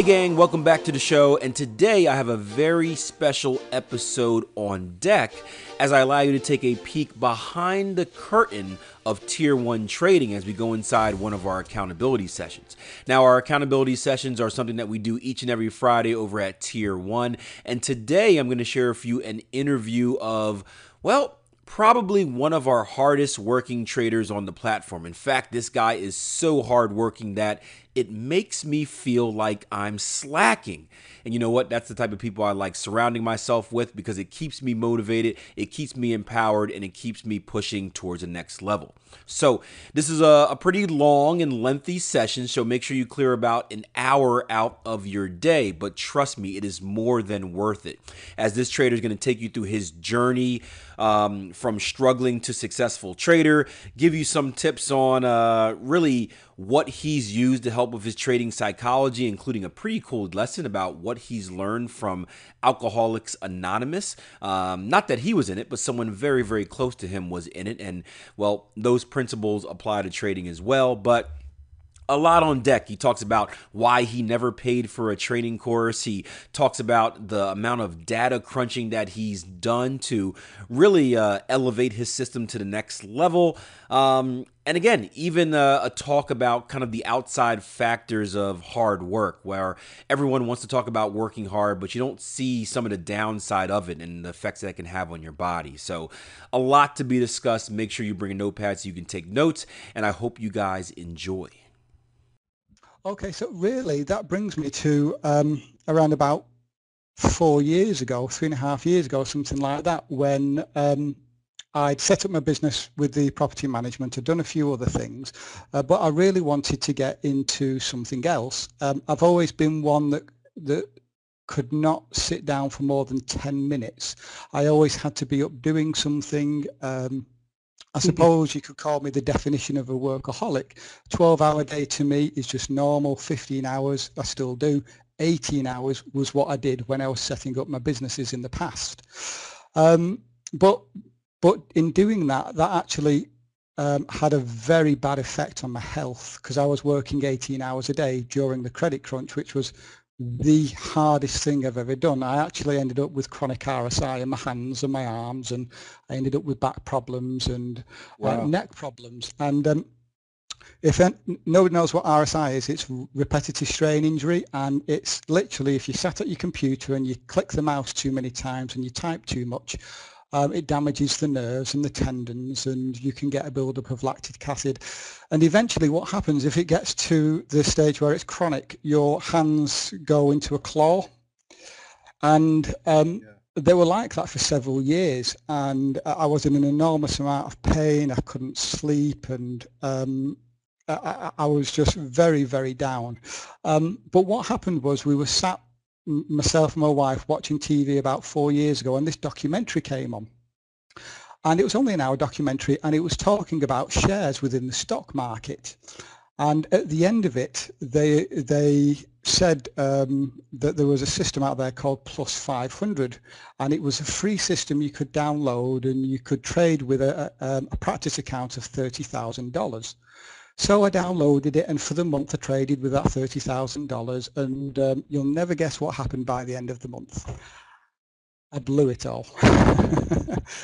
Hey, gang, welcome back to the show. And today I have a very special episode on deck as I allow you to take a peek behind the curtain of Tier 1 trading as we go inside one of our accountability sessions. Now, our accountability sessions are something that we do each and every Friday over at Tier 1. And today I'm going to share with you an interview of, well, probably one of our hardest working traders on the platform. In fact, this guy is so hardworking that it makes me feel like I'm slacking. And you know what? That's the type of people I like surrounding myself with because it keeps me motivated, it keeps me empowered, and it keeps me pushing towards the next level. So, this is a, a pretty long and lengthy session, so make sure you clear about an hour out of your day. But trust me, it is more than worth it. As this trader is going to take you through his journey um, from struggling to successful trader, give you some tips on uh, really what he's used to help with his trading psychology, including a pretty cool lesson about what he's learned from Alcoholics Anonymous. Um, not that he was in it, but someone very, very close to him was in it. And, well, those principles apply to trading as well. But a lot on deck. He talks about why he never paid for a training course. He talks about the amount of data crunching that he's done to really uh, elevate his system to the next level. Um, and again, even uh, a talk about kind of the outside factors of hard work, where everyone wants to talk about working hard, but you don't see some of the downside of it and the effects that it can have on your body. So, a lot to be discussed. Make sure you bring a notepad so you can take notes, and I hope you guys enjoy. Okay, so really that brings me to um, around about four years ago, three and a half years ago, something like that, when um, I'd set up my business with the property management. I'd done a few other things, uh, but I really wanted to get into something else. Um, I've always been one that that could not sit down for more than 10 minutes. I always had to be up doing something. Um, I mm-hmm. suppose you could call me the definition of a workaholic. 12 hour day to me is just normal. 15 hours I still do. 18 hours was what I did when I was setting up my businesses in the past. Um, but but in doing that, that actually um, had a very bad effect on my health because I was working 18 hours a day during the credit crunch, which was the hardest thing I've ever done. I actually ended up with chronic RSI in my hands and my arms, and I ended up with back problems and uh, wow. uh, neck problems. And um, if nobody knows what RSI is, it's repetitive strain injury, and it's literally if you sat at your computer and you click the mouse too many times and you type too much, um, it damages the nerves and the tendons and you can get a buildup of lactic acid. And eventually what happens if it gets to the stage where it's chronic, your hands go into a claw. And um, yeah. they were like that for several years. And I was in an enormous amount of pain. I couldn't sleep and um, I, I, was just very, very down. Um, but what happened was we were sat myself and my wife watching TV about four years ago and this documentary came on. And it was only an hour documentary and it was talking about shares within the stock market. And at the end of it, they they said um, that there was a system out there called Plus 500, and it was a free system you could download, and you could trade with a, a, um, a practice account of thirty thousand dollars. So I downloaded it and for the month I traded with that $30,000 and um, you'll never guess what happened by the end of the month. I blew it all.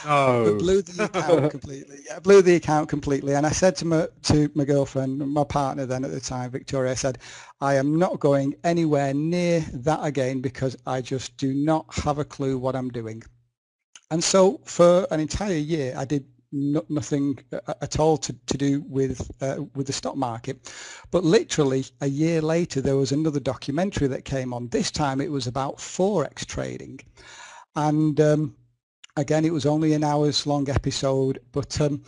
oh. I blew the account completely. Yeah, I blew the account completely. And I said to my, to my girlfriend, my partner then at the time, Victoria, I said, I am not going anywhere near that again because I just do not have a clue what I'm doing. And so for an entire year, I did no, nothing uh, at all to, to do with uh, with the stock market. But literally a year later, there was another documentary that came on. This time it was about forex trading, and um, again it was only an hours long episode, but. Um,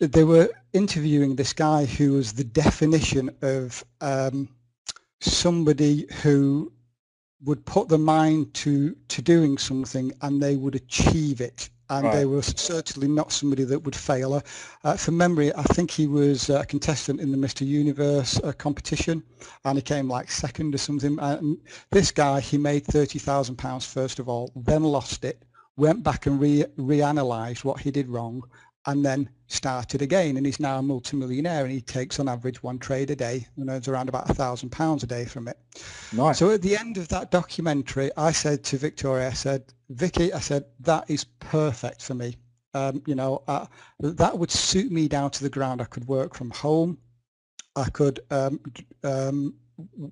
they were interviewing this guy who was the definition of um, somebody who would put the mind to to doing something and they would achieve it and right. they were certainly not somebody that would fail. Uh, from memory, I think he was a contestant in the Mr. Universe uh, competition, and he came like second or something. And this guy, he made thirty thousand pounds first of all, then lost it, went back and re reanalyzed what he did wrong, and then started again and he's now a multimillionaire and he takes on average one trade a day and earns around about a thousand pounds a day from it. Nice. So at the end of that documentary, I said to Victoria, I said, Vicky, I said, that is perfect for me. Um, you know, uh, that would suit me down to the ground. I could work from home. I could um, um,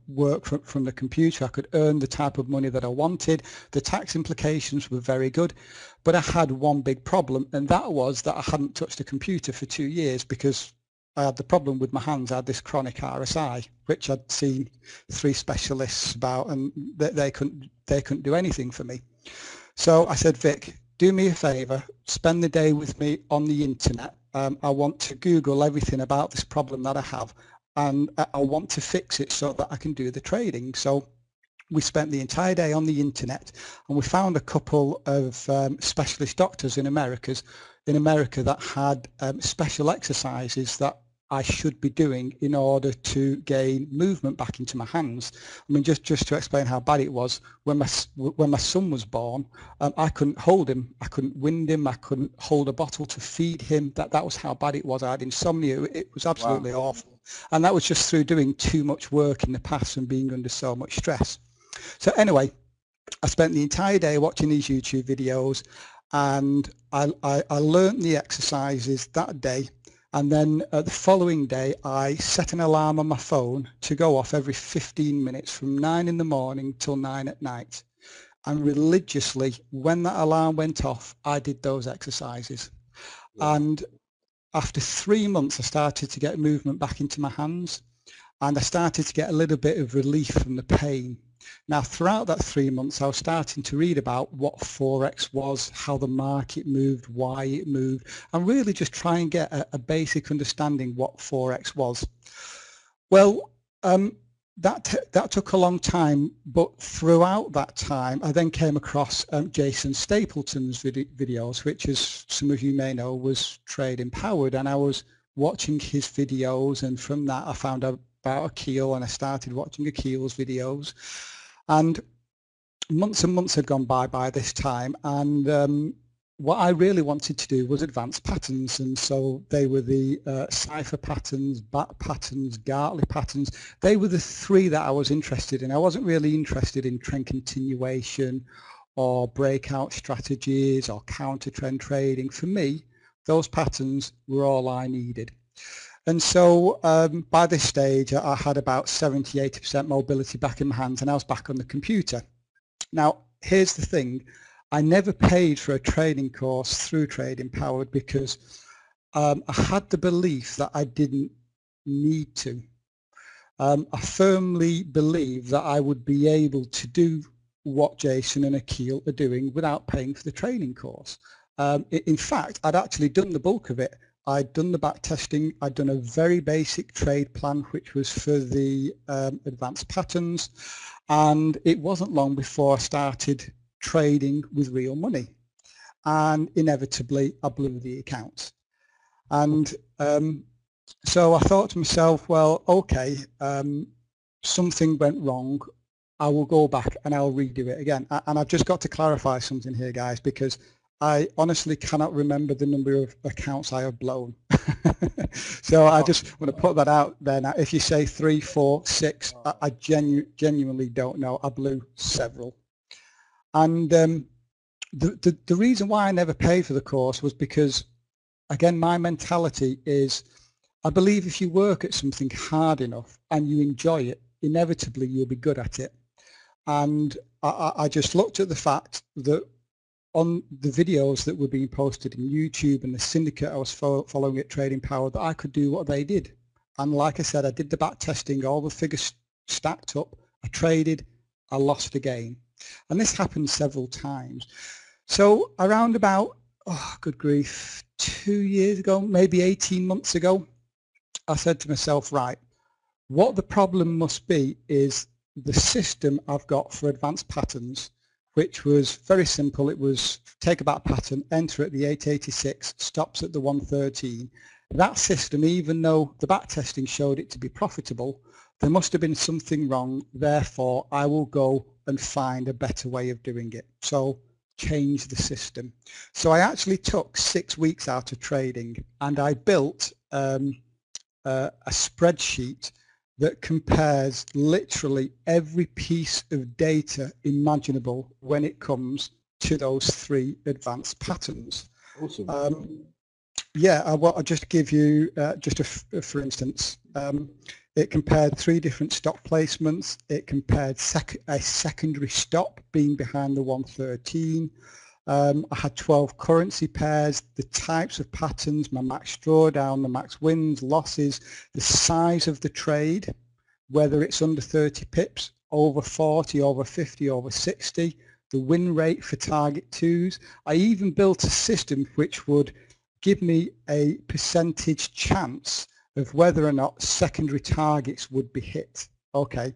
work from, from the computer. I could earn the type of money that I wanted. The tax implications were very good. But I had one big problem, and that was that I hadn't touched a computer for two years because I had the problem with my hands. I had this chronic RSI, which I'd seen three specialists about, and they, they couldn't they couldn't do anything for me. So I said, Vic, do me a favour, spend the day with me on the internet. Um, I want to Google everything about this problem that I have and I want to fix it so that I can do the trading. So we spent the entire day on the internet and we found a couple of um, specialist doctors in America's in America that had um, special exercises that I should be doing in order to gain movement back into my hands. I mean, just, just to explain how bad it was, when my, when my son was born, um, I couldn't hold him, I couldn't wind him, I couldn't hold a bottle to feed him. That, that was how bad it was. I had insomnia. It was absolutely wow. awful. And that was just through doing too much work in the past and being under so much stress. So anyway, I spent the entire day watching these YouTube videos and I, I, I learned the exercises that day and then uh, the following day I set an alarm on my phone to go off every 15 minutes from 9 in the morning till 9 at night and religiously when that alarm went off I did those exercises yeah. and after three months, I started to get movement back into my hands and I started to get a little bit of relief from the pain. Now, throughout that three months, I was starting to read about what Forex was, how the market moved, why it moved, and really just try and get a, a basic understanding what Forex was. Well, um, that that took a long time, but throughout that time, I then came across um, Jason Stapleton's vid videos, which, as some of you may know, was Trade Empowered, and I was watching his videos, and from that I found out about Akil, and I started watching Akil's videos, and months and months had gone by by this time, and um, what I really wanted to do was advanced patterns and so they were the uh, cipher patterns, bat patterns, Gartley patterns. They were the three that I was interested in. I wasn't really interested in trend continuation or breakout strategies or counter trend trading. For me, those patterns were all I needed. And so um, by this stage, I had about 70, 80% mobility back in my hands and I was back on the computer. Now, here's the thing. I never paid for a training course through Trade Empowered because um, I had the belief that I didn't need to. Um, I firmly believe that I would be able to do what Jason and Akil are doing without paying for the training course. Um, in fact, I'd actually done the bulk of it. I'd done the back testing. I'd done a very basic trade plan, which was for the um, advanced patterns. And it wasn't long before I started trading with real money. And inevitably, I blew the account. And um, so I thought to myself, well, okay, um, something went wrong. I will go back and I'll redo it again. And I've just got to clarify something here, guys, because I honestly cannot remember the number of accounts I have blown. so I just want to put that out there. Now, if you say three, four, six, I, I genu genuinely don't know. I blew several. And um, the, the, the reason why I never paid for the course was because, again, my mentality is I believe if you work at something hard enough and you enjoy it, inevitably you'll be good at it. And I, I just looked at the fact that on the videos that were being posted in YouTube and the syndicate I was fo following at Trade Empowered that I could do what they did. And like I said, I did the back testing, all the figures stacked up, I traded, I lost again. And this happened several times. So around about, oh, good grief, two years ago, maybe 18 months ago, I said to myself, right, what the problem must be is the system I've got for advanced patterns, which was very simple. It was take a bat pattern, enter at the 886, stops at the 113. That system, even though the back testing showed it to be profitable, there must have been something wrong. Therefore, I will go and find a better way of doing it. So change the system. So I actually took six weeks out of trading and I built um, uh, a spreadsheet that compares literally every piece of data imaginable when it comes to those three advanced patterns. Awesome. Um, yeah, I, well, I'll just give you uh, just a, for instance. Um, it compared three different stop placements. It compared sec a secondary stop being behind the 113. Um, I had 12 currency pairs, the types of patterns, my max drawdown, the max wins, losses, the size of the trade, whether it's under 30 pips, over 40, over 50, over 60, the win rate for target twos. I even built a system which would give me a percentage chance of whether or not secondary targets would be hit. Okay.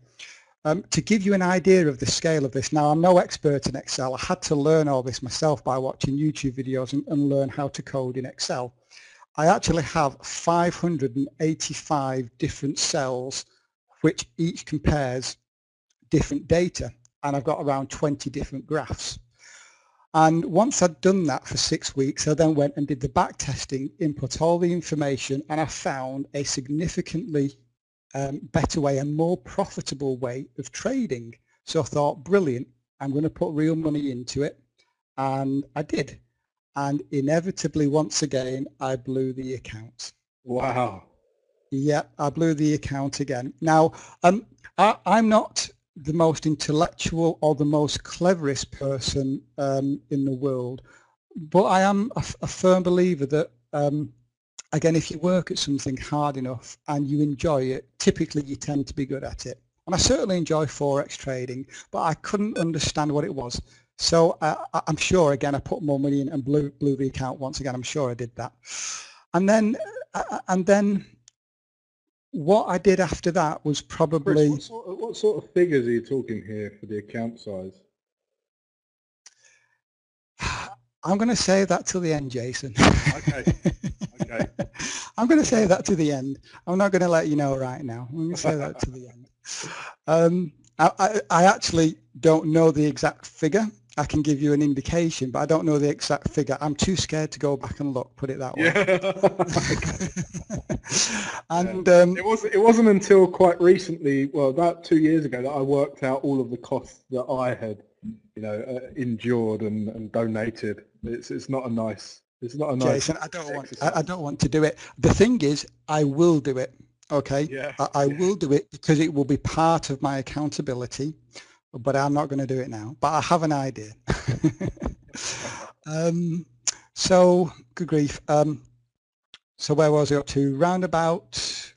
Um, to give you an idea of the scale of this, now I'm no expert in Excel. I had to learn all this myself by watching YouTube videos and, and learn how to code in Excel. I actually have 585 different cells which each compares different data and I've got around 20 different graphs. And once I'd done that for six weeks, I then went and did the back testing, input all the information, and I found a significantly um, better way, a more profitable way of trading. So I thought, brilliant, I'm going to put real money into it. And I did. And inevitably, once again, I blew the account. Wow. Yeah, I blew the account again. Now, um, I, I'm not the most intellectual or the most cleverest person um, in the world. But I am a, a firm believer that, um, again, if you work at something hard enough and you enjoy it, typically you tend to be good at it. And I certainly enjoy Forex trading, but I couldn't understand what it was. So uh, I'm sure, again, I put more money in and blew, blew the account once again. I'm sure I did that. And then, uh, and then what I did after that was probably... Chris, what, sort of, what sort of figures are you talking here for the account size? I'm going to say that till the end, Jason. Okay. Okay. I'm going to say that to the end. I'm not going to let you know right now. I'm going to say that to the end. Um, I, I, I actually don't know the exact figure. I can give you an indication, but I don't know the exact figure. I'm too scared to go back and look. Put it that way. Yeah. and um, it was it wasn't until quite recently, well, about two years ago, that I worked out all of the costs that I had, you know, uh, endured and, and donated. It's it's not a nice. It's not a nice. Jason, I don't want. I, I don't want to do it. The thing is, I will do it. Okay. Yeah. I, I will do it because it will be part of my accountability but I'm not going to do it now. But I have an idea. um, so, good grief. Um, so where was I up to? Roundabout,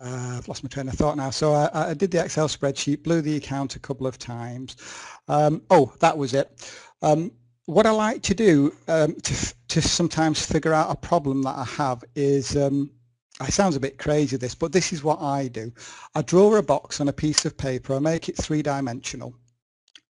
uh, I've lost my train of thought now. So I, I, did the Excel spreadsheet, blew the account a couple of times. Um, oh, that was it. Um, what I like to do um, to, to sometimes figure out a problem that I have is um, it sounds a bit crazy this, but this is what I do. I draw a box on a piece of paper, I make it three-dimensional,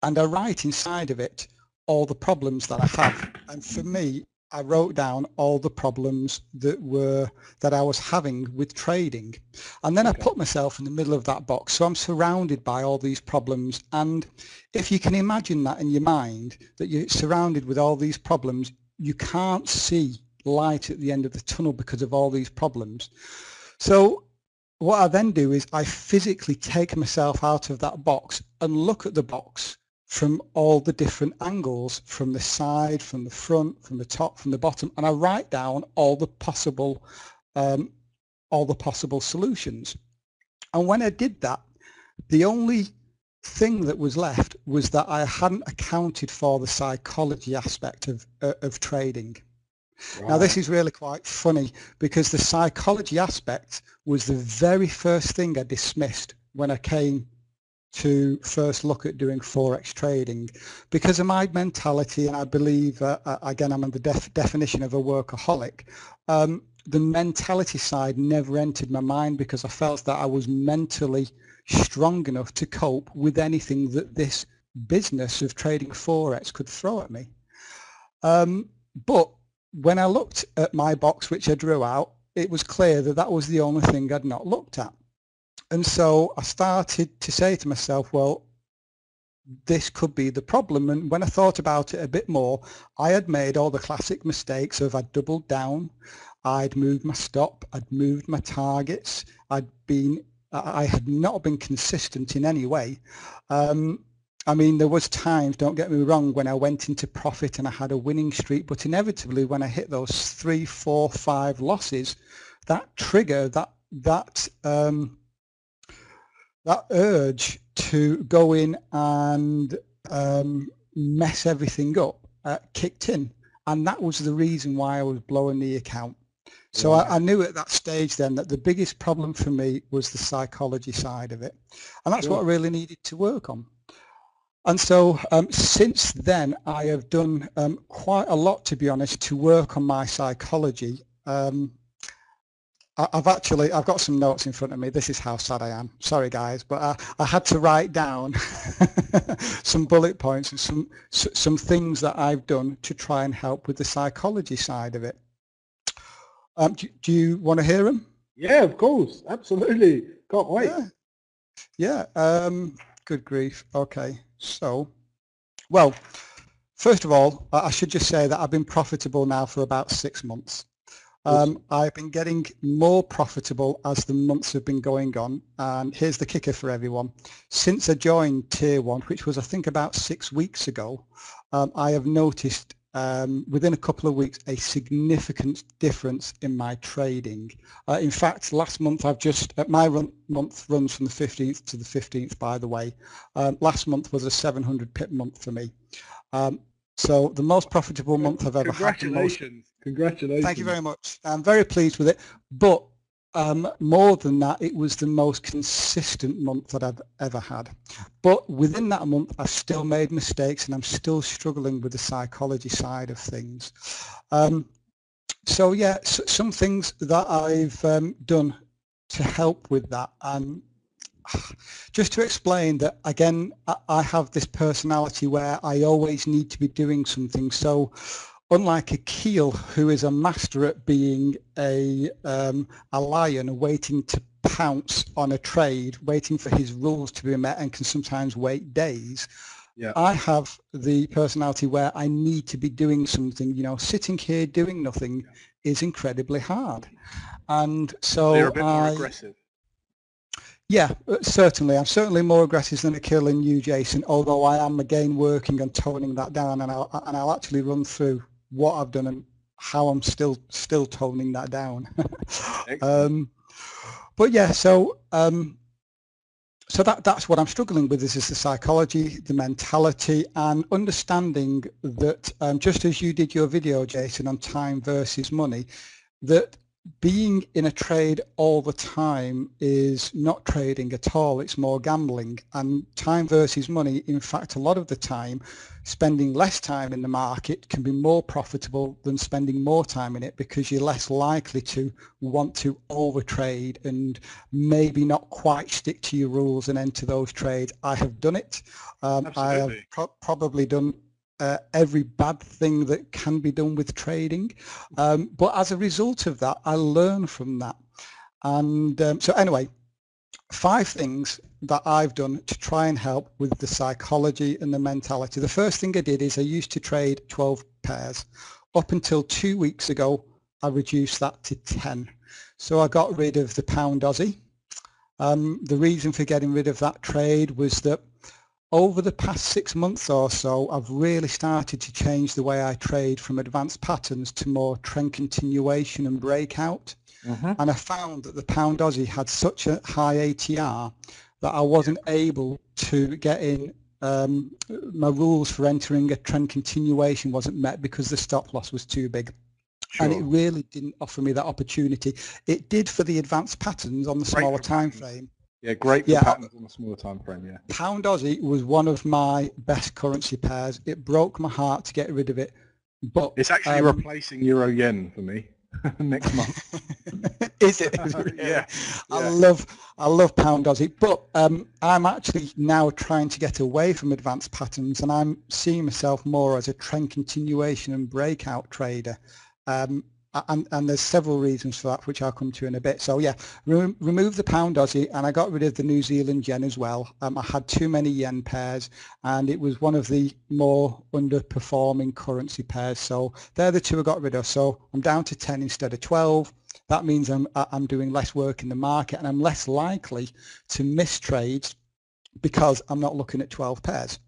and I write inside of it all the problems that I have. And for me, I wrote down all the problems that were that I was having with trading. And then okay. I put myself in the middle of that box. So I'm surrounded by all these problems. And if you can imagine that in your mind, that you're surrounded with all these problems, you can't see light at the end of the tunnel because of all these problems. So what I then do is I physically take myself out of that box and look at the box from all the different angles, from the side, from the front, from the top, from the bottom, and I write down all the possible, um, all the possible solutions. And when I did that, the only thing that was left was that I hadn't accounted for the psychology aspect of, uh, of trading. Wow. Now this is really quite funny because the psychology aspect was the very first thing I dismissed when I came to first look at doing forex trading because of my mentality and I believe uh, uh again I'm on the def definition of a workaholic um, the mentality side never entered my mind because I felt that I was mentally strong enough to cope with anything that this business of trading forex could throw at me um, but when I looked at my box, which I drew out, it was clear that that was the only thing I'd not looked at. And so I started to say to myself, well, this could be the problem. And when I thought about it a bit more, I had made all the classic mistakes of I'd doubled down, I'd moved my stop, I'd moved my targets, I'd been, I had not been consistent in any way. Um, I mean, there was times, don't get me wrong, when I went into profit and I had a winning streak, but inevitably when I hit those three, four, five losses, that trigger, that that um, that urge to go in and um, mess everything up uh, kicked in, and that was the reason why I was blowing the account. So I, I, knew at that stage then that the biggest problem for me was the psychology side of it, and that's sure. what I really needed to work on. And so um, since then, I have done um, quite a lot, to be honest, to work on my psychology. Um, I, have actually, I've got some notes in front of me. This is how sad I am. Sorry, guys, but I, I had to write down some bullet points and some some things that I've done to try and help with the psychology side of it. Um, do, do, you want to hear them? Yeah, of course, absolutely. Can't wait. Yeah. yeah um, good grief. Okay. So, well, first of all, I should just say that I've been profitable now for about six months. Um, I've been getting more profitable as the months have been going on. And here's the kicker for everyone. Since I joined Tier 1, which was I think about six weeks ago, um, I have noticed um, within a couple of weeks a significant difference in my trading. Uh, in fact, last month I've just, uh, my run, month runs from the 15th to the 15th by the way. Um, last month was a 700 pip month for me. Um, so the most profitable month I've ever had. Congratulations. Congratulations. Thank you very much. I'm very pleased with it. But um, more than that, it was the most consistent month that I've ever had. But within that month, I've still made mistakes and I'm still struggling with the psychology side of things. Um, so yeah, so, some things that I've um, done to help with that. And just to explain that, again, I have this personality where I always need to be doing something. So unlike Akil who is a master at being a, um, a lion waiting to pounce on a trade, waiting for his rules to be met and can sometimes wait days, yeah. I have the personality where I need to be doing something. You know, sitting here doing nothing is incredibly hard. And so They're a bit I, more aggressive. Yeah, uh, certainly. I'm certainly more aggressive than a Akil and you, Jason, although I am again working on toning that down and I'll, and I'll actually run through what I've done and how I'm still still toning that down. um, but yeah, so um, so that that's what I'm struggling with. This is the psychology, the mentality, and understanding that um, just as you did your video, Jason, on time versus money, that being in a trade all the time is not trading at all. It's more gambling and time versus money. In fact, a lot of the time, spending less time in the market can be more profitable than spending more time in it because you're less likely to want to overtrade and maybe not quite stick to your rules and enter those trades. I have done it. Um, I have pro probably done uh, every bad thing that can be done with trading. Um, but as a result of that, I learn from that. And um, so anyway, five things that I've done to try and help with the psychology and the mentality. The first thing I did is I used to trade 12 pairs. Up until two weeks ago, I reduced that to 10. So I got rid of the pound Aussie. Um, the reason for getting rid of that trade was that over the past six months or so, I've really started to change the way I trade from advanced patterns to more trend continuation and breakout. Mm-hmm. And I found that the pound Aussie had such a high ATR that I wasn't able to get in. Um, my rules for entering a trend continuation wasn't met because the stop loss was too big. Sure. And it really didn't offer me that opportunity. It did for the advanced patterns on the smaller time frame. Yeah, great yeah, patterns on a smaller time frame, yeah. Pound Aussie was one of my best currency pairs. It broke my heart to get rid of it. But It's actually um, replacing Euro Yen for me next month. Is it? yeah. yeah. I love I love Pound Aussie. But um, I'm actually now trying to get away from advanced patterns and I'm seeing myself more as a trend continuation and breakout trader. Um, and, and there's several reasons for that, which I'll come to in a bit. So yeah, re- remove the pound Aussie, and I got rid of the New Zealand yen as well. Um, I had too many yen pairs, and it was one of the more underperforming currency pairs. So they're the two I got rid of. So I'm down to 10 instead of 12. That means I'm I'm doing less work in the market, and I'm less likely to miss trades because I'm not looking at 12 pairs.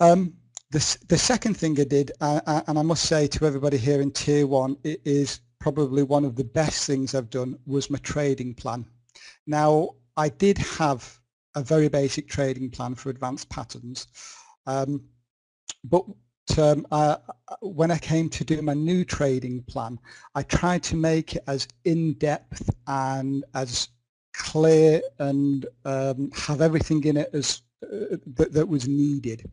Um, the, the second thing I did, uh, and I must say to everybody here in Tier 1, it is probably one of the best things I've done was my trading plan. Now, I did have a very basic trading plan for advanced patterns, um, but um, uh, when I came to do my new trading plan, I tried to make it as in-depth and as clear and um, have everything in it as uh, that, that was needed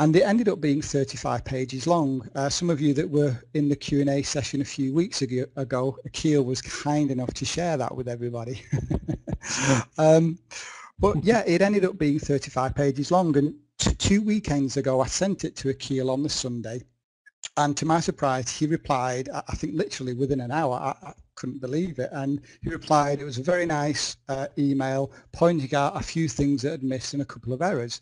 and it ended up being 35 pages long. Uh, some of you that were in the Q&A session a few weeks ago, ago Akil was kind enough to share that with everybody. um, but yeah, it ended up being 35 pages long and two weekends ago I sent it to Akil on the Sunday and to my surprise he replied, I think literally within an hour, I, I couldn't believe it, and he replied, it was a very nice uh, email pointing out a few things that had missed and a couple of errors.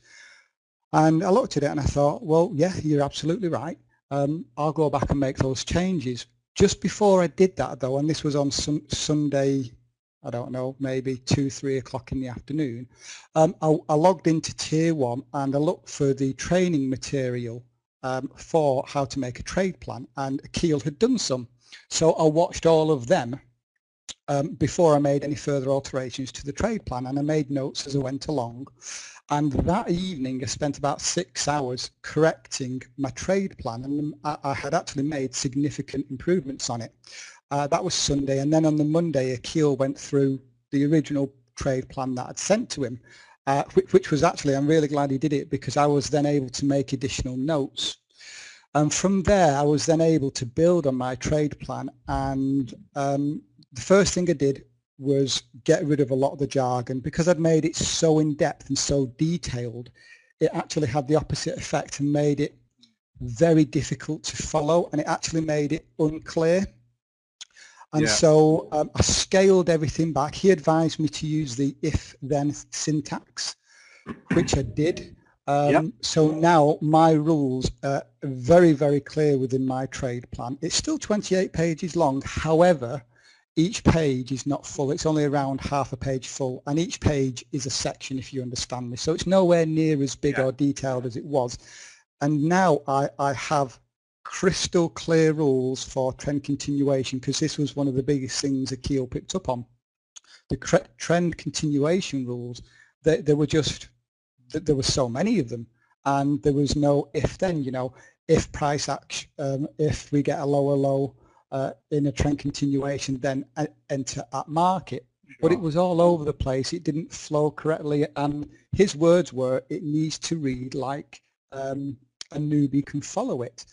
And I looked at it and I thought, well, yeah, you're absolutely right. Um, I'll go back and make those changes. Just before I did that, though, and this was on some Sunday, I don't know, maybe two, three o'clock in the afternoon, um, I, I, logged into Tier 1 and I looked for the training material um, for how to make a trade plan, and Akil had done some. So I watched all of them um, before I made any further alterations to the trade plan, and I made notes as I went along. And that evening, I spent about six hours correcting my trade plan, and I, had actually made significant improvements on it. Uh, that was Sunday, and then on the Monday, Akil went through the original trade plan that I'd sent to him, uh, which, which, was actually, I'm really glad he did it because I was then able to make additional notes. And from there, I was then able to build on my trade plan. And um, the first thing I did was get rid of a lot of the jargon. Because I'd made it so in depth and so detailed it actually had the opposite effect and made it very difficult to follow and it actually made it unclear. And yeah. so um, I scaled everything back. He advised me to use the if then syntax which I did. Um, yep. so now my rules are very very clear within my trade plan. It's still 28 pages long. However each page is not full. It's only around half a page full, and each page is a section, if you understand me. So it's nowhere near as big yeah. or detailed as it was. And now I, I have crystal clear rules for trend continuation because this was one of the biggest things Akil picked up on. The trend continuation rules, they, they were just, there were so many of them and there was no if then, you know, if price action, um, if we get a lower low, uh, in a trend continuation then enter at market. Sure. But it was all over the place. It didn't flow correctly. And his words were, it needs to read like um, a newbie can follow it.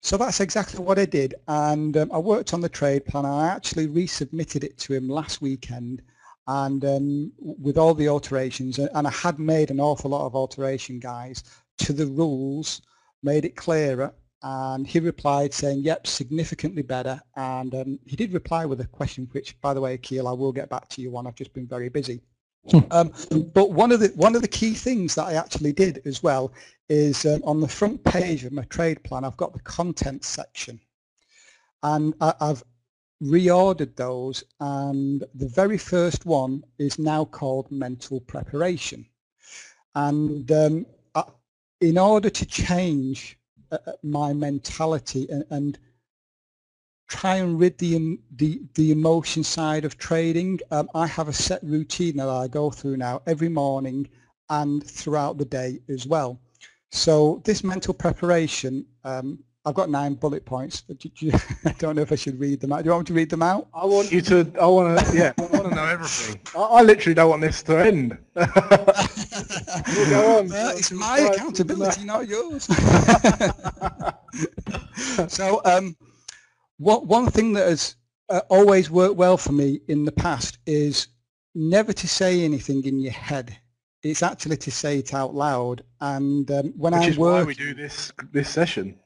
So that's exactly what I did. And um, I worked on the trade plan. I actually resubmitted it to him last weekend and um, with all the alterations. And I had made an awful lot of alteration, guys, to the rules, made it clearer and he replied saying, yep, significantly better. And um, he did reply with a question, which, by the way, Keel, I will get back to you on. I've just been very busy. Hmm. Um, but one of the one of the key things that I actually did as well is um, on the front page of my trade plan, I've got the content section, and I, have reordered those. And the very first one is now called mental preparation. And um, I, in order to change my mentality and, and try and rid the, the, the emotion side of trading. Um, I have a set routine that I go through now every morning and throughout the day as well. So this mental preparation um, I've got nine bullet points. You, I don't know if I should read them out. Do you want me to read them out? I want you to. I want to. Yeah, I want to know everything. I, I, literally don't want this to end. go on. Uh, it's my accountability, not yours. so, um, what one thing that has uh, always worked well for me in the past is never to say anything in your head. It's actually to say it out loud. And um, when Which I is work, why we do this this session.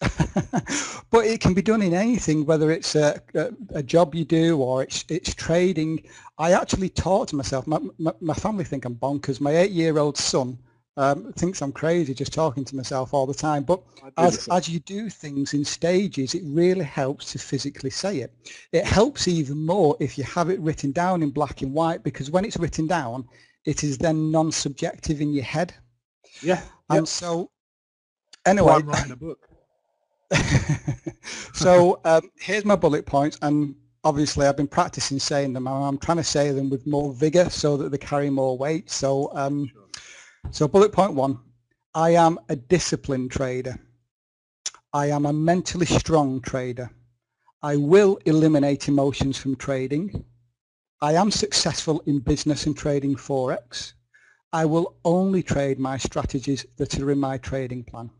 but it can be done in anything, whether it's a, a, a, job you do or it's, it's trading. I actually talk to myself. My, my, my family think I'm bonkers. My eight-year-old son um, thinks I'm crazy just talking to myself all the time. But as, as you do things in stages, it really helps to physically say it. It helps even more if you have it written down in black and white because when it's written down, it is then non-subjective in your head. Yeah. And yep. so, anyway. I'm writing a book. so um, here's my bullet points and obviously I've been practicing saying them I'm trying to say them with more vigor so that they carry more weight. So um, sure. So bullet point one, I am a disciplined trader. I am a mentally strong trader. I will eliminate emotions from trading. I am successful in business and trading Forex. I will only trade my strategies that are in my trading plan.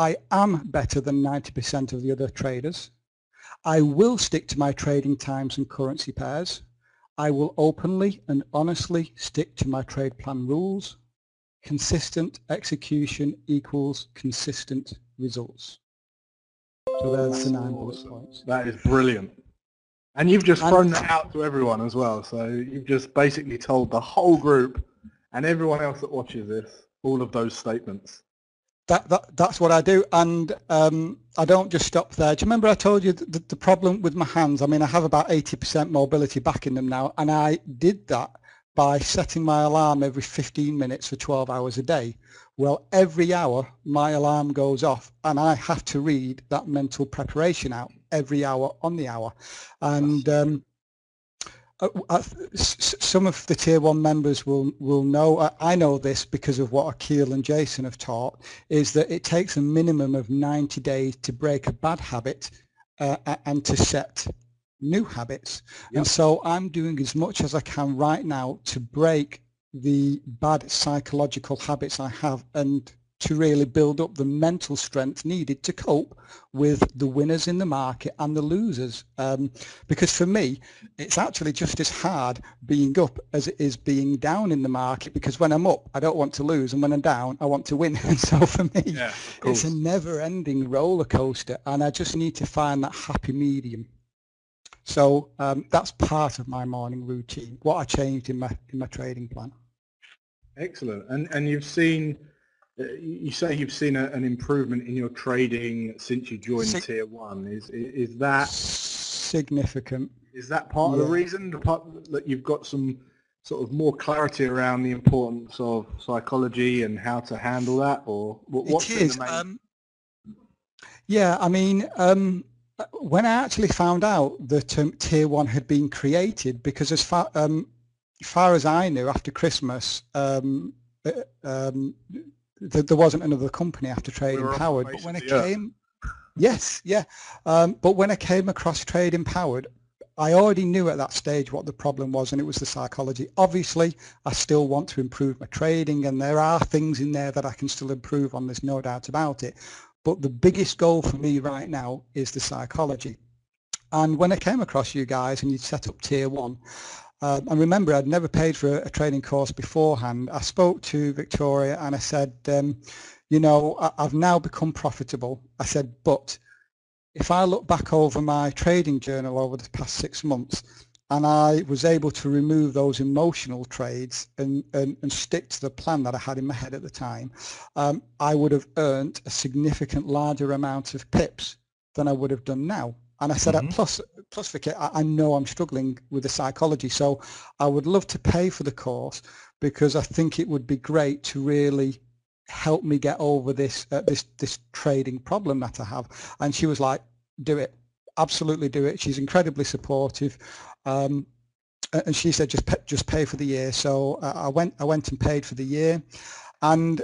I am better than 90% of the other traders. I will stick to my trading times and currency pairs. I will openly and honestly stick to my trade plan rules consistent execution equals consistent results. So there's the nine bullet points. That is brilliant. And you've just thrown that out to everyone as well. So you've just basically told the whole group and everyone else that watches this all of those statements. That, that that's what I do, and um, I don't just stop there. Do you remember I told you the, the problem with my hands? I mean, I have about 80% mobility back in them now, and I did that by setting my alarm every 15 minutes for 12 hours a day. Well, every hour my alarm goes off and I have to read that mental preparation out every hour on the hour. And um, uh, uh, some of the tier one members will will know I know this because of what Akil and Jason have taught is that it takes a minimum of 90 days to break a bad habit uh, and to set new habits. Yep. And so I'm doing as much as I can right now to break the bad psychological habits I have and to really build up the mental strength needed to cope with the winners in the market and the losers. Um, because for me, it's actually just as hard being up as it is being down in the market because when I'm up, I don't want to lose and when I'm down, I want to win. And so for me, yeah, it's a never ending roller coaster and I just need to find that happy medium. So um, that's part of my morning routine, what I changed in my, in my trading plan. Excellent. And, and you've seen, you say you've seen a, an improvement in your trading since you joined Sig- Tier 1. Is, is that... Significant. Is that part yeah. of the reason, the part that you've got some sort of more clarity around the importance of psychology and how to handle that or what, what's it is. Main... Um, yeah, I mean, um, when I actually found out that um, Tier 1 had been created, because as far, um, far as I knew, after Christmas, um, uh, um, th- there wasn't another company after Trade we Empowered. But when it came, yes, yeah. Um, but when I came across Trade Empowered, I already knew at that stage what the problem was, and it was the psychology. Obviously, I still want to improve my trading, and there are things in there that I can still improve on. There's no doubt about it. But the biggest goal for me right now is the psychology. And when I came across you guys and you'd set up tier one, uh, and remember I'd never paid for a, a, training course beforehand, I spoke to Victoria and I said, um, you know, I, I've now become profitable. I said, but if I look back over my trading journal over the past six months, and I was able to remove those emotional trades and, and, and, stick to the plan that I had in my head at the time, um, I would have earned a significant larger amount of pips than I would have done now. And I said, mm-hmm. plus, plus Vicky, I, I know I'm struggling with the psychology, so I would love to pay for the course because I think it would be great to really help me get over this uh, this this trading problem that I have. And she was like, do it absolutely do it. She's incredibly supportive. Um, and she said, just pay, just pay for the year. So uh, I went, I went and paid for the year. And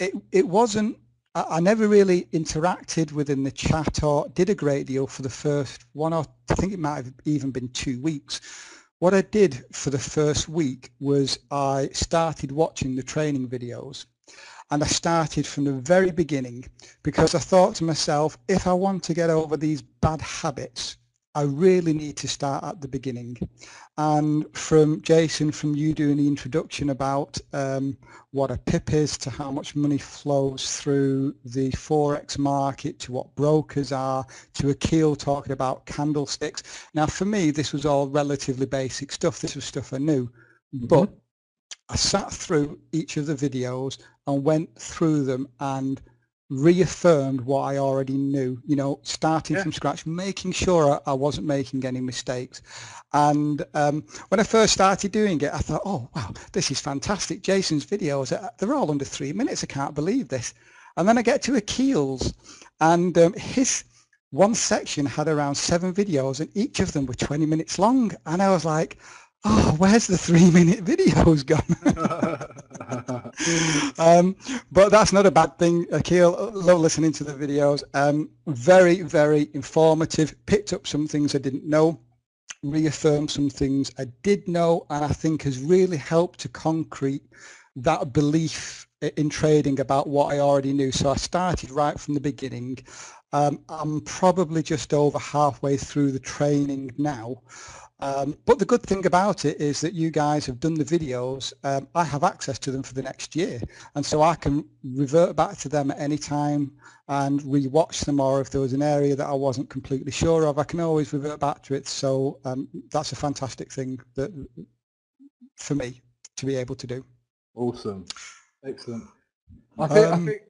it, it wasn't, I, never really interacted within the chat or did a great deal for the first one or I think it might have even been two weeks. What I did for the first week was I started watching the training videos and I started from the very beginning because I thought to myself, if I want to get over these bad habits, I really need to start at the beginning. And from Jason, from you doing the introduction about um, what a PIP is to how much money flows through the Forex market to what brokers are, to Akil talking about candlesticks. Now for me, this was all relatively basic stuff. This was stuff I knew. Mm-hmm. But I sat through each of the videos and went through them and reaffirmed what I already knew, you know, starting yeah. from scratch, making sure I, wasn't making any mistakes. And um, when I first started doing it, I thought, oh, wow, this is fantastic. Jason's videos, they're all under three minutes. I can't believe this. And then I get to Akil's and um, his one section had around seven videos and each of them were 20 minutes long. And I was like, oh, where's the three minute videos gone? um, but that's not a bad thing. Akil, love listening to the videos. Um, very, very informative. Picked up some things I didn't know, reaffirmed some things I did know, and I think has really helped to concrete that belief in trading about what I already knew. So I started right from the beginning. Um, I'm probably just over halfway through the training now. Um, but the good thing about it is that you guys have done the videos. Um, I have access to them for the next year. And so I can revert back to them at any time and rewatch them or if there was an area that I wasn't completely sure of, I can always revert back to it. So um, that's a fantastic thing that for me to be able to do. Awesome. Excellent. I think, I um, think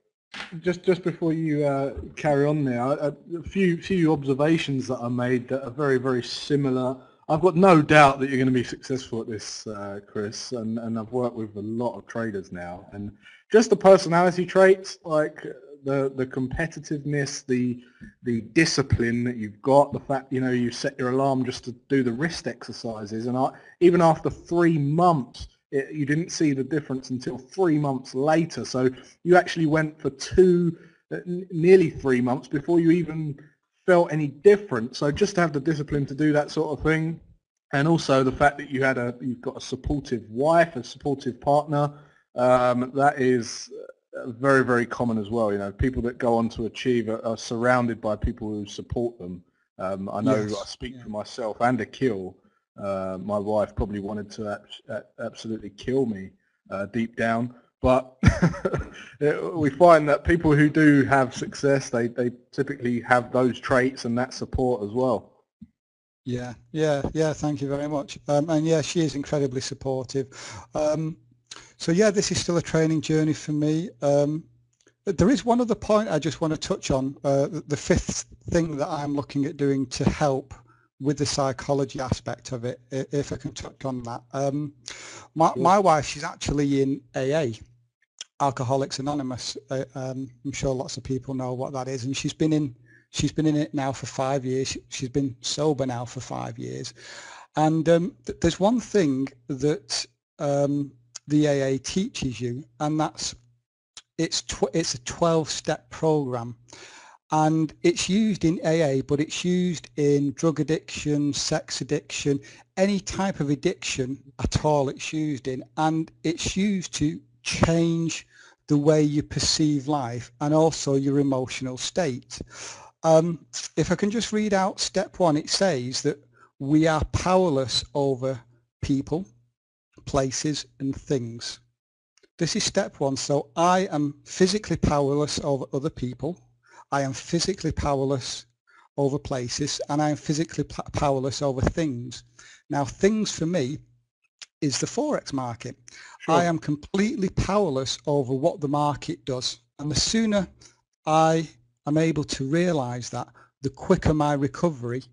just just before you uh, carry on there, a, a few few observations that I made that are very very similar I've got no doubt that you're going to be successful at this, uh, Chris, and, and I've worked with a lot of traders now, and just the personality traits, like the the competitiveness, the the discipline that you've got, the fact you know you set your alarm just to do the wrist exercises, and I, even after three months, it, you didn't see the difference until three months later. So you actually went for two, uh, nearly three months before you even felt any different. So just to have the discipline to do that sort of thing, and also the fact that you had a you've got a supportive wife, a supportive partner, um, that is uh, very very common as well. You know, people that go on to achieve are, are surrounded by people who support them. Um, I know yes. I speak yeah. for myself and Akil. Uh, my wife probably wanted to absolutely kill me uh, deep down, but we find that people who do have success, they, they typically have those traits and that support as well. Yeah, yeah, yeah. Thank you very much. Um, and yeah, she is incredibly supportive. Um, so yeah, this is still a training journey for me. Um, there is one other point I just want to touch on. Uh, the fifth thing that I'm looking at doing to help with the psychology aspect of it, if I can touch on that. Um, my, my wife, she's actually in AA. Alcoholics Anonymous. Uh, um, I'm sure lots of people know what that is, and she's been in she's been in it now for five years. She's been sober now for five years, and um, th- there's one thing that um, the AA teaches you, and that's it's tw- it's a 12-step program, and it's used in AA, but it's used in drug addiction, sex addiction, any type of addiction at all. It's used in, and it's used to change the way you perceive life and also your emotional state. Um, if I can just read out step one, it says that we are powerless over people, places and things. This is step one. So I am physically powerless over other people. I am physically powerless over places and I am physically powerless over things. Now things for me is the Forex market. Sure. I am completely powerless over what the market does. And the sooner I am able to realize that, the quicker my recovery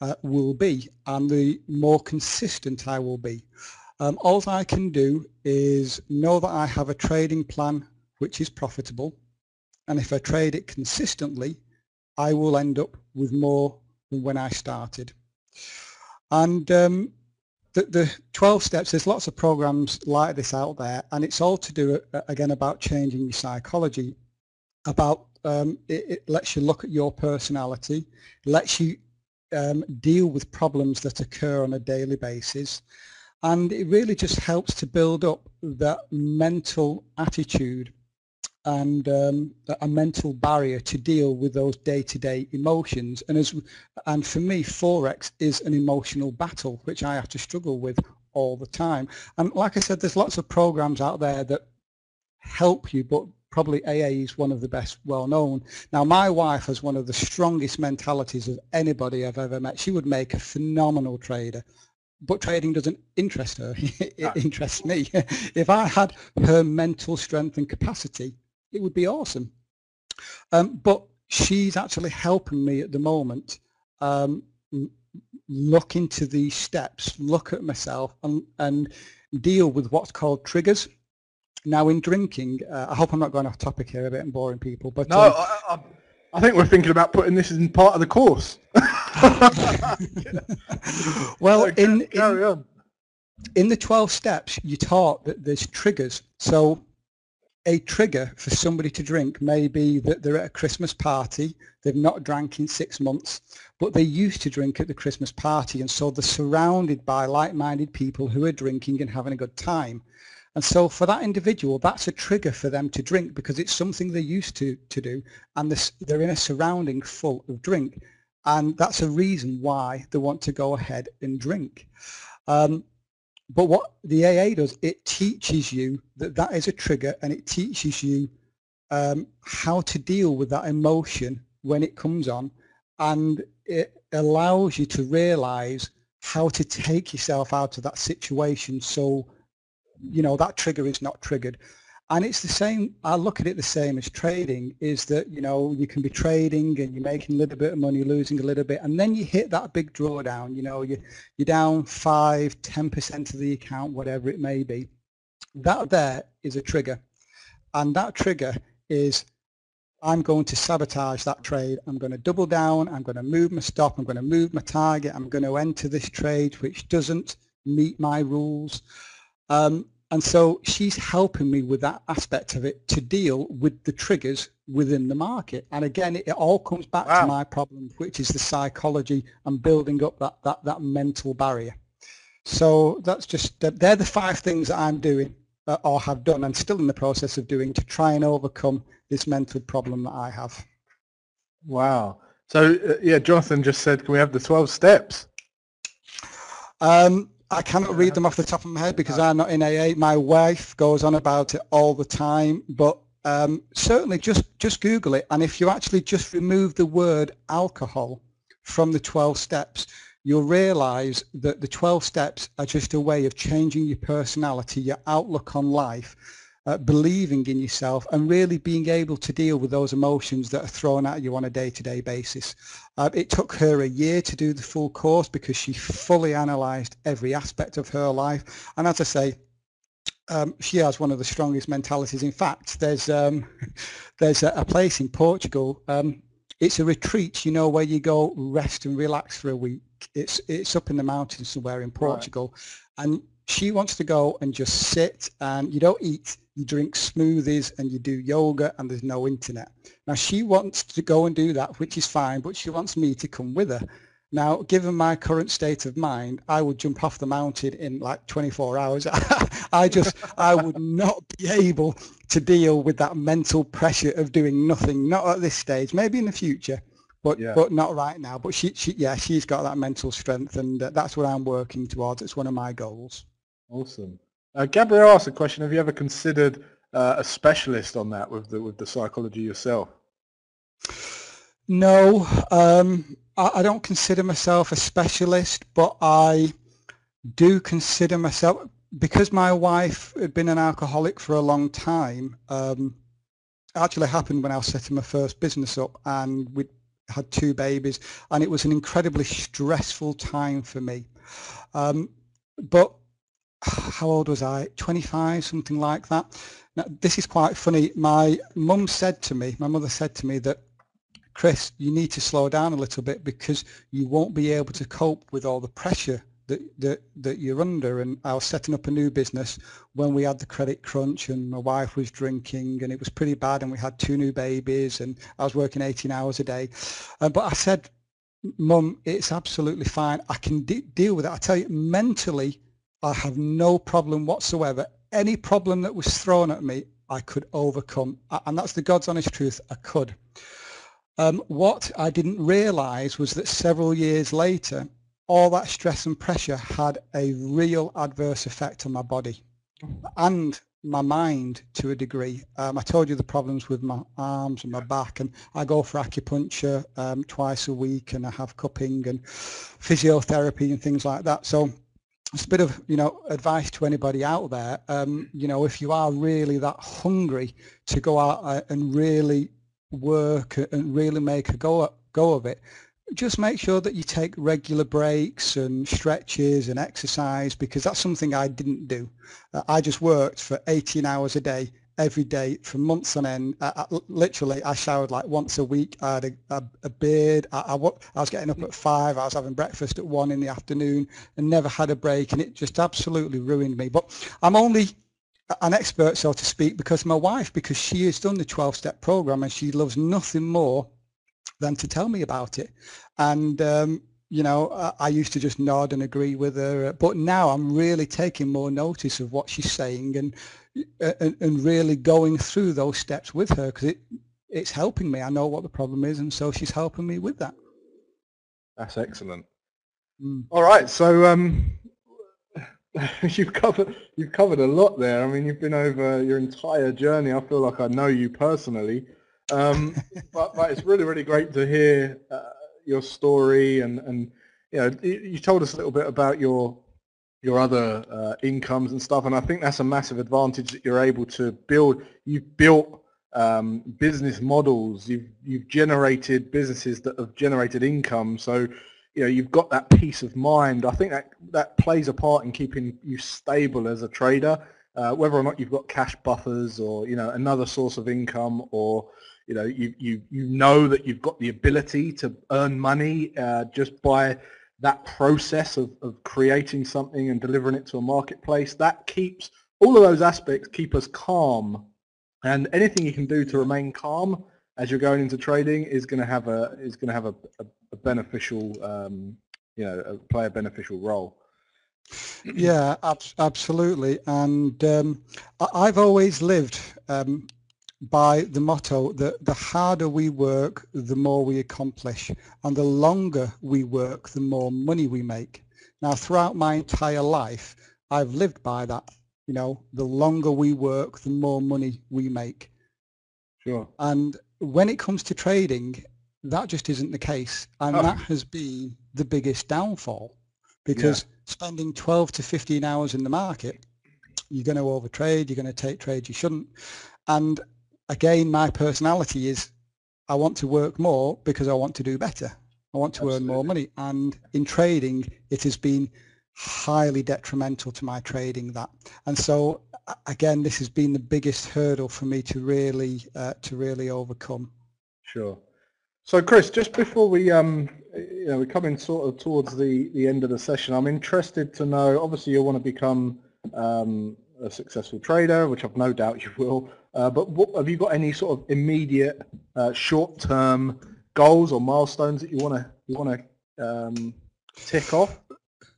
uh, will be and the more consistent I will be. Um, all I can do is know that I have a trading plan which is profitable. And if I trade it consistently, I will end up with more than when I started. And um, the, the 12 steps, there's lots of programs like this out there, and it's all to do, uh, again, about changing your psychology, about um, it, it, lets you look at your personality, lets you um, deal with problems that occur on a daily basis, and it really just helps to build up that mental attitude and um, a mental barrier to deal with those day-to-day emotions. And as and for me, forex is an emotional battle, which I have to struggle with all the time. And like I said, there's lots of programs out there that help you, but probably AA is one of the best well known. Now, my wife has one of the strongest mentalities of anybody I've ever met. She would make a phenomenal trader but trading doesn't interest her. it ah. interests me. if I had her mental strength and capacity, it would be awesome. Um, but she's actually helping me at the moment um, look into these steps, look at myself and, and deal with what's called triggers. Now in drinking, uh, I hope I'm not going off topic here a bit and boring people, but no, um, I, I, I, think we're thinking about putting this in part of the course. well, in, in, in the 12 steps, you taught that there's triggers. So a trigger for somebody to drink may be that they're at a Christmas party, they've not drank in six months, but they used to drink at the Christmas party and so they're surrounded by like-minded people who are drinking and having a good time. And so for that individual, that's a trigger for them to drink because it's something they're used to, to do and they're in a surrounding full of drink. And that's a reason why they want to go ahead and drink. Um, but what the AA does, it teaches you that that is a trigger and it teaches you um, how to deal with that emotion when it comes on. And it allows you to realize how to take yourself out of that situation so you know that trigger is not triggered and it's the same i look at it the same as trading is that you know you can be trading and you're making a little bit of money losing a little bit and then you hit that big drawdown you know you, you're down five ten percent of the account whatever it may be that there is a trigger and that trigger is I'm going to sabotage that trade. I'm going to double down. I'm going to move my stop. I'm going to move my target. I'm going to enter this trade which doesn't meet my rules. Um, and so she's helping me with that aspect of it to deal with the triggers within the market. And again, it, it all comes back wow. to my problem, which is the psychology and building up that, that, that mental barrier. So that's just, they're the five things that I'm doing uh, or have done and still in the process of doing to try and overcome this mental problem that I have. Wow. So uh, yeah, Jonathan just said, can we have the 12 steps? Um, I cannot read them off the top of my head because I'm not in AA. My wife goes on about it all the time, but um, certainly just, just Google it. And if you actually just remove the word alcohol from the 12 steps, you'll realize that the 12 steps are just a way of changing your personality, your outlook on life, uh, believing in yourself and really being able to deal with those emotions that are thrown at you on a day-to-day basis. Uh, it took her a year to do the full course because she fully analysed every aspect of her life. And as I say, um, she has one of the strongest mentalities. In fact, there's um, there's a, a, place in Portugal. Um, it's a retreat, you know, where you go rest and relax for a week. It's it's up in the mountains somewhere in Portugal, right. and she wants to go and just sit and you don't eat you drink smoothies and you do yoga and there's no internet. Now she wants to go and do that, which is fine, but she wants me to come with her. Now, given my current state of mind, I would jump off the mountain in like 24 hours. I just, I would not be able to deal with that mental pressure of doing nothing, not at this stage, maybe in the future, but, yeah. but not right now. But she, she, yeah, she's got that mental strength and uh, that's what I'm working towards. It's one of my goals. Awesome. Uh, Gabrielle asked a question. Have you ever considered uh, a specialist on that with the with the psychology yourself? No, um, I, I, don't consider myself a specialist, but I do consider myself because my wife had been an alcoholic for a long time. Um, actually happened when I was setting my first business up, and we had two babies, and it was an incredibly stressful time for me. Um, but how old was I? 25, something like that. Now, this is quite funny. My mum said to me, my mother said to me that, Chris, you need to slow down a little bit because you won't be able to cope with all the pressure that, that, that you're under. And I was setting up a new business when we had the credit crunch and my wife was drinking and it was pretty bad and we had two new babies and I was working 18 hours a day. Uh, but I said, Mum, it's absolutely fine. I can de- deal with it. I tell you, mentally, I have no problem whatsoever. Any problem that was thrown at me, I could overcome. And that's the God's honest truth, I could. Um, what I didn't realize was that several years later, all that stress and pressure had a real adverse effect on my body and my mind to a degree. Um, I told you the problems with my arms and my back and I go for acupuncture um, twice a week and I have cupping and physiotherapy and things like that. So it's a bit of, you know, advice to anybody out there. Um, you know, if you are really that hungry to go out uh, and really work and really make a go, go of it, just make sure that you take regular breaks and stretches and exercise because that's something I didn't do. Uh, I just worked for 18 hours a day every day for months on end. I, I, literally, I showered like once a week. I had a, a, a beard. I, I, was getting up at five. I was having breakfast at one in the afternoon and never had a break. And it just absolutely ruined me. But I'm only an expert, so to speak, because my wife, because she has done the 12-step program and she loves nothing more than to tell me about it. And, um, you know, I, I, used to just nod and agree with her, but now I'm really taking more notice of what she's saying and, and, and really going through those steps with her because it, it's helping me. I know what the problem is, and so she's helping me with that. That's excellent. Mm. All right, so um, you've covered you've covered a lot there. I mean, you've been over your entire journey. I feel like I know you personally. Um, but, but, it's really, really great to hear uh, your story and, and you know, you told us a little bit about your your other uh, incomes and stuff, and I think that's a massive advantage that you're able to build. You've built um, business models. You've you've generated businesses that have generated income. So you know you've got that peace of mind. I think that that plays a part in keeping you stable as a trader. Uh, whether or not you've got cash buffers or you know another source of income or you know, you, you, you know that you've got the ability to earn money uh, just by that process of, of creating something and delivering it to a marketplace. That keeps, all of those aspects keep us calm. And anything you can do to remain calm as you're going into trading is going to have a, is going to have a, a, a beneficial, um, you know, play a beneficial role. Yeah, ab- absolutely. And um, I've always lived um, by the motto that the harder we work, the more we accomplish, and the longer we work, the more money we make. Now, throughout my entire life, I've lived by that. You know, the longer we work, the more money we make. Sure. And when it comes to trading, that just isn't the case. And oh. that has been the biggest downfall because yeah. spending 12 to 15 hours in the market, you're going to overtrade, you're going to take trades you shouldn't. And again, my personality is I want to work more because I want to do better. I want to Absolutely. earn more money. And in trading, it has been highly detrimental to my trading that. And so again, this has been the biggest hurdle for me to really uh, to really overcome. Sure. So Chris, just before we um you know we're coming sort of towards the the end of the session, I'm interested to know. Obviously, you want to become um, a successful trader, which I've no doubt you will. Uh, but what, have you got any sort of immediate, uh, short-term goals or milestones that you want to you want to um, tick off?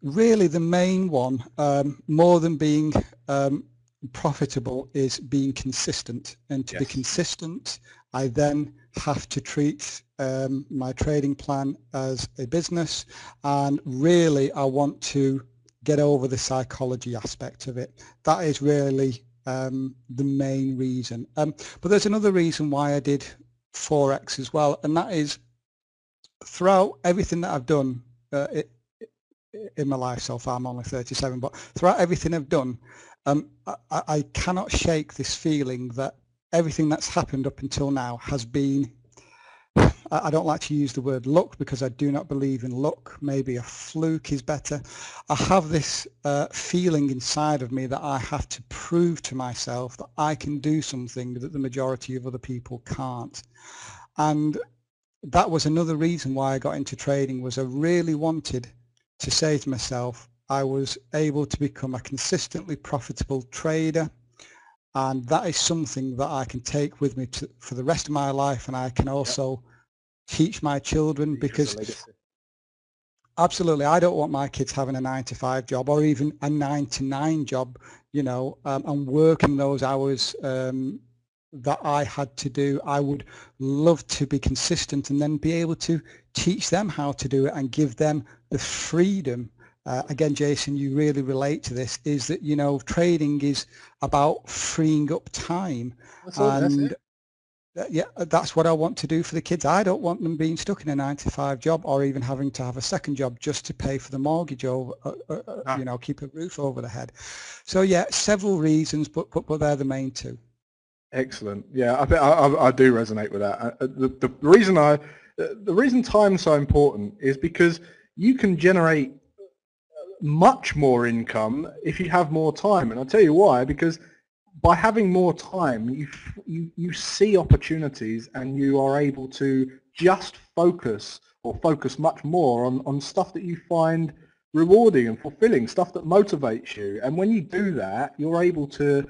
Really, the main one, um, more than being um, profitable, is being consistent. And to yes. be consistent, I then have to treat um, my trading plan as a business. And really, I want to get over the psychology aspect of it. That is really um, the main reason. Um, but there's another reason why I did Forex as well, and that is throughout everything that I've done uh, it, in my life so far, I'm only 37, but throughout everything I've done, um, I, I cannot shake this feeling that everything that's happened up until now has been I don't like to use the word luck because I do not believe in luck. Maybe a fluke is better. I have this uh, feeling inside of me that I have to prove to myself that I can do something that the majority of other people can't. And that was another reason why I got into trading was I really wanted to say to myself, I was able to become a consistently profitable trader and that is something that I can take with me to, for the rest of my life and I can also yep teach my children because Absolutely. I don't want my kids having a nine to five job or even a nine to nine job, you know, um, and working those hours um, that I had to do. I would love to be consistent and then be able to teach them how to do it and give them the freedom. Uh, again, Jason, you really relate to this, is that, you know, trading is about freeing up time. And yeah, that's what I want to do for the kids. I don't want them being stuck in a nine to five job or even having to have a second job just to pay for the mortgage or, uh, uh, uh ah. you know, keep a roof over the head. So yeah, several reasons, but but, but they're the main two. Excellent. Yeah, I I, I, do resonate with that. Uh, uh, the, the reason I, the reason time's so important is because you can generate much more income if you have more time, and I'll tell you why. Because by having more time, you, you, you see opportunities and you are able to just focus or focus much more on, on stuff that you find rewarding and fulfilling, stuff that motivates you. And when you do that, you're able to,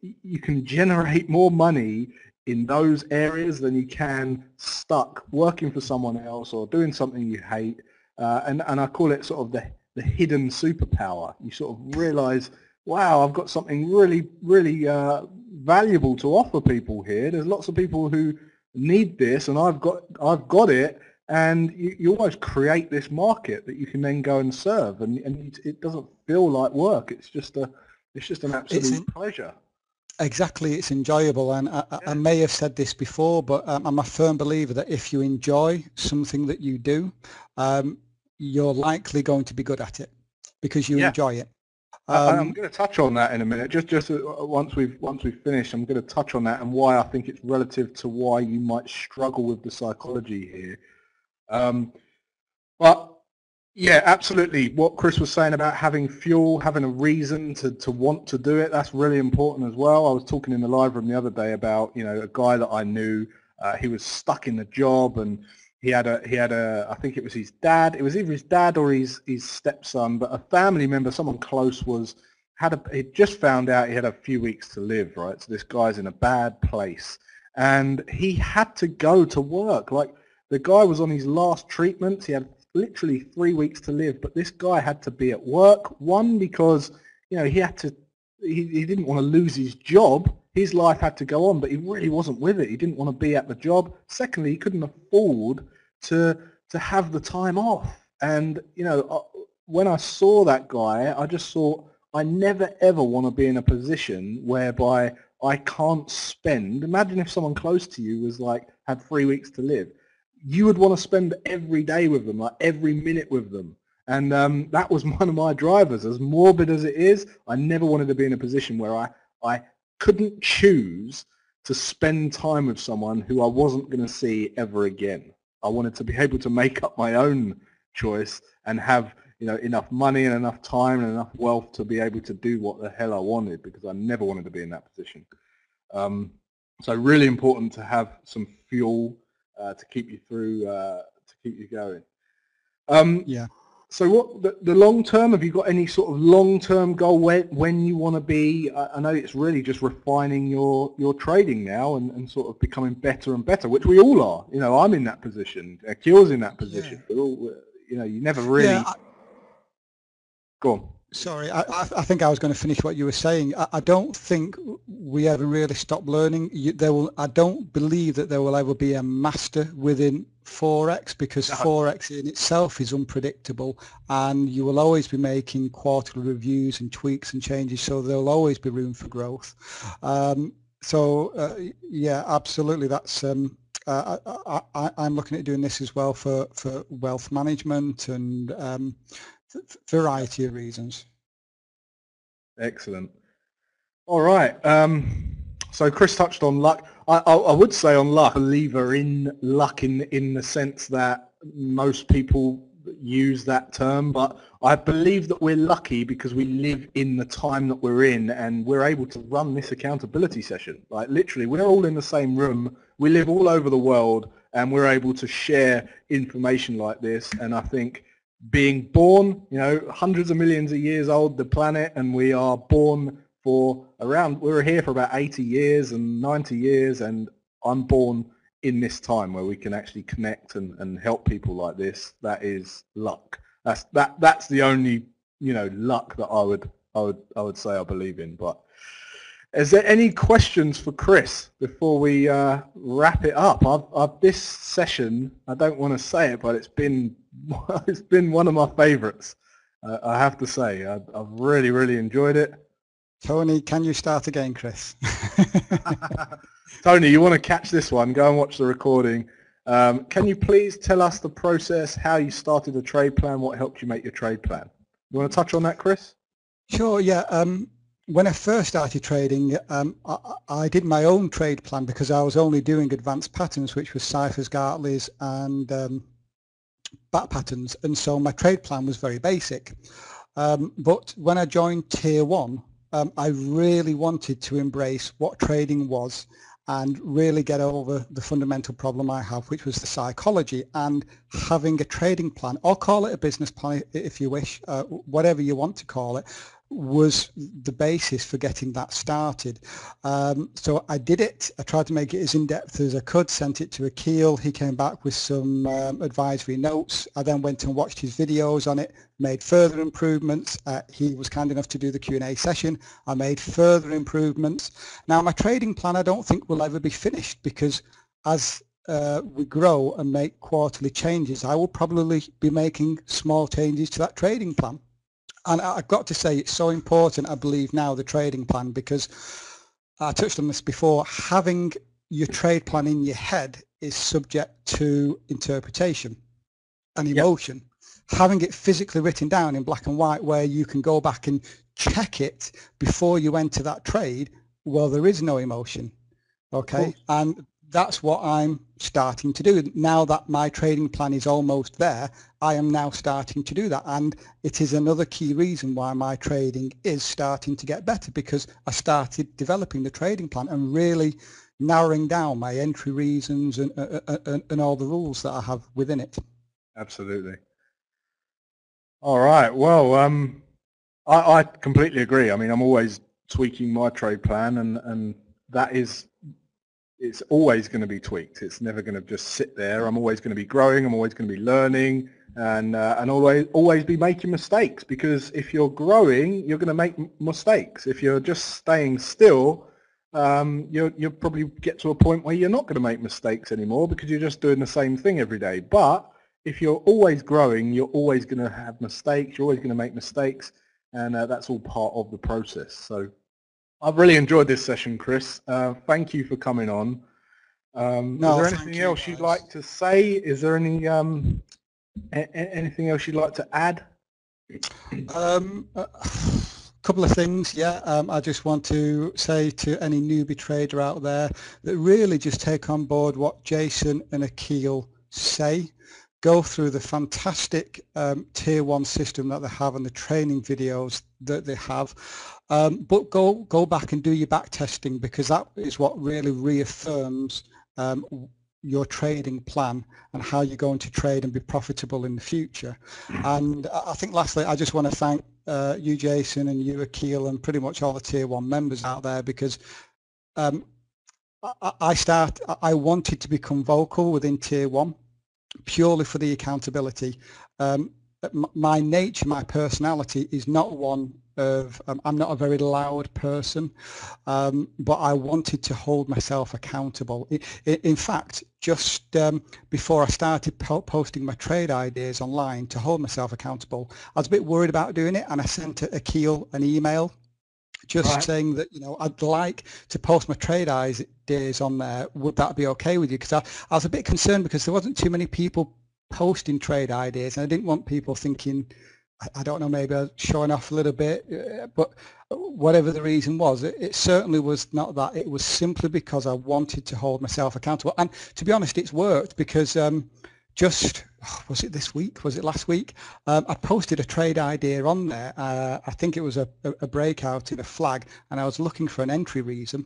you can generate more money in those areas than you can stuck working for someone else or doing something you hate. Uh, and, and I call it sort of the, the hidden superpower. You sort of realize wow, I've got something really, really uh, valuable to offer people here. There's lots of people who need this, and I've got, I've got it, and you, you almost create this market that you can then go and serve, and, and it doesn't feel like work. It's just a, it's just an absolute pleasure. Exactly, it's enjoyable, and I, yeah. I, may have said this before, but um, I'm a firm believer that if you enjoy something that you do, um, you're likely going to be good at it because you yeah. enjoy it. Um, I'm going to touch on that in a minute. Just just uh, once we've once we've finished, I'm going to touch on that and why I think it's relative to why you might struggle with the psychology here. Um, but yeah, absolutely. What Chris was saying about having fuel, having a reason to, to want to do it, that's really important as well. I was talking in the live room the other day about you know a guy that I knew. Uh, he was stuck in the job and he had a he had a I think it was his dad. It was either his dad or his his stepson, but a family member, someone close, was had a he just found out he had a few weeks to live. Right, so this guy's in a bad place, and he had to go to work. Like the guy was on his last treatments. He had literally three weeks to live, but this guy had to be at work. One because you know he had to he, he didn't want to lose his job. His life had to go on, but he really wasn't with it. He didn't want to be at the job. Secondly, he couldn't afford to to have the time off. And you know, uh, when I saw that guy, I just thought I never ever want to be in a position whereby I can't spend. Imagine if someone close to you was like had three weeks to live. You would want to spend every day with them, like every minute with them. And um, that was one of my drivers. As morbid as it is, I never wanted to be in a position where I, I couldn't choose to spend time with someone who I wasn't going to see ever again. I wanted to be able to make up my own choice and have you know enough money and enough time and enough wealth to be able to do what the hell I wanted because I never wanted to be in that position. Um, so really important to have some fuel uh, to keep you through uh, to keep you going. Um, yeah. So what the, the long term? Have you got any sort of long term goal when when you want to be? I, I, know it's really just refining your your trading now and, and sort of becoming better and better, which we all are. You know, I'm in that position. Akil's in that position. Yeah. All, you know, you never really. Yeah, I, Go on. Sorry, I, I, think I was going to finish what you were saying. I, I don't think we ever really stop learning. You, there will, I don't believe that there will ever be a master within Forex because. Forex in itself is unpredictable and you will always be making quarterly reviews and tweaks and changes so there will always be room for growth. Um, so uh, yeah, absolutely. That's um, uh, I, am looking at doing this as well for, for wealth management and um, variety of reasons. Excellent. All right. So Chris touched on luck. I, I, I, would say on luck, believer in luck in in the sense that most people use that term, but I believe that we're lucky because we live in the time that we're in and we're able to run this accountability session. Like literally, we're all in the same room. We live all over the world and we're able to share information like this. And I think being born, you know, hundreds of millions of years old, the planet, and we are born for around, we were here for about 80 years and 90 years, and I'm born in this time where we can actually connect and, and help people like this. That is luck. That's that that's the only you know luck that I would I would I would say I believe in. But is there any questions for Chris before we uh, wrap it up? I've, I've, this session, I don't want to say it, but it's been it's been one of my favourites. Uh, I have to say, I, I've really really enjoyed it. Tony, can you start again, Chris? Tony, you want to catch this one? Go and watch the recording. Um, can you please tell us the process, how you started a trade plan, what helped you make your trade plan? You want to touch on that, Chris? Sure, yeah. Um, when I first started trading, um, I, I, did my own trade plan because I was only doing advanced patterns, which was ciphers, Gartleys, and um, bat patterns. And so my trade plan was very basic. Um, but when I joined Tier 1, um, I really wanted to embrace what trading was and really get over the fundamental problem I have, which was the psychology and having a trading plan, or call it a business plan if you wish, uh, whatever you want to call it, was the basis for getting that started. Um, so I did it. I tried to make it as in-depth as I could, sent it to Akil. He came back with some um, advisory notes. I then went and watched his videos on it, made further improvements. Uh, he was kind enough to do the Q&A session. I made further improvements. Now my trading plan I don't think will ever be finished because as uh, we grow and make quarterly changes, I will probably be making small changes to that trading plan and I've got to say it's so important I believe now the trading plan because I touched on this before having your trade plan in your head is subject to interpretation and emotion. Yep. having it physically written down in black and white where you can go back and check it before you enter that trade well there is no emotion okay? And that's what I'm starting to do. Now that my trading plan is almost there, I am now starting to do that. And it is another key reason why my trading is starting to get better because I started developing the trading plan and really narrowing down my entry reasons and, uh, uh, uh and all the rules that I have within it. Absolutely. All right. Well, um, I, I completely agree. I mean, I'm always tweaking my trade plan and, and that is it's always going to be tweaked. It's never going to just sit there. I'm always going to be growing. I'm always going to be learning and uh, and always always be making mistakes because if you're growing, you're going to make mistakes. If you're just staying still, um, you'll you'll probably get to a point where you're not going to make mistakes anymore because you're just doing the same thing every day. But if you're always growing, you're always going to have mistakes. You're always going to make mistakes, and uh, that's all part of the process. So I've really enjoyed this session, Chris. Uh, thank you for coming on. Um, no, is there anything else you, would like to say? Is there any um, anything else you'd like to add? Um, a couple of things, yeah. Um, I just want to say to any newbie trader out there that really just take on board what Jason and Akil say go through the fantastic um, tier one system that they have and the training videos that they have um, but go go back and do your back testing because that is what really reaffirms um, your trading plan and how you're going to trade and be profitable in the future. And I think lastly, I just want to thank uh, you, Jason, and you, Akil, and pretty much all the Tier 1 members out there because um, I, I, start, I wanted to become vocal within Tier 1 purely for the accountability. Um, my nature, my personality is not one of, um, I'm not a very loud person, um, but I wanted to hold myself accountable. In, in fact, just um, before I started po posting my trade ideas online to hold myself accountable, I was a bit worried about doing it and I sent Akil an email just right. saying that, you know, I'd like to post my trade ideas on there. Would that be okay with you? Because I, I was a bit concerned because there wasn't too many people posting trade ideas and I didn't want people thinking, I don't know, maybe I was showing off a little bit, uh, but whatever the reason was, it, it, certainly was not that. It was simply because I wanted to hold myself accountable. And to be honest, it's worked because um, just, was it this week? Was it last week? Um, I posted a trade idea on there. Uh, I think it was a, a breakout in a flag and I was looking for an entry reason.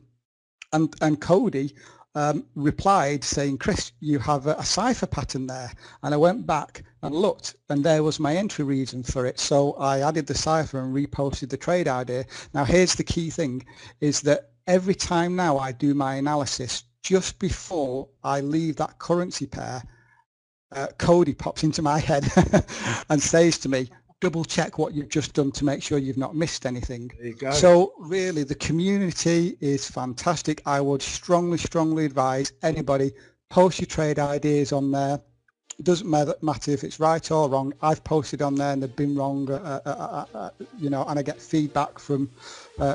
And, and Cody um, replied saying, Chris, you have a, a cipher pattern there. And I went back and looked and there was my entry reason for it. So I added the cipher and reposted the trade idea. Now here's the key thing is that every time now I do my analysis, just before I leave that currency pair, uh, Cody pops into my head and says to me, double check what you've just done to make sure you've not missed anything. So really the community is fantastic. I would strongly, strongly advise anybody post your trade ideas on there. It doesn't matter, matter if it's right or wrong. I've posted on there and they've been wrong, uh, uh, uh, uh you know, and I get feedback from uh,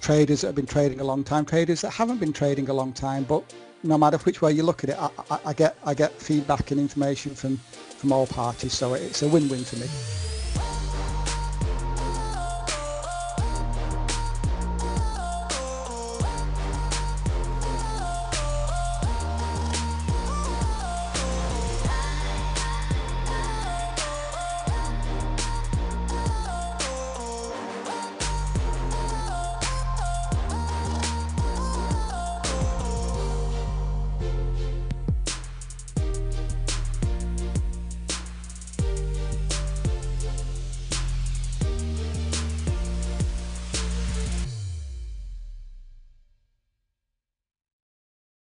traders that have been trading a long time, traders that haven't been trading a long time, but no matter which way you look at it, I, I, I get I get feedback and information from from all parties, so it's a win-win for me.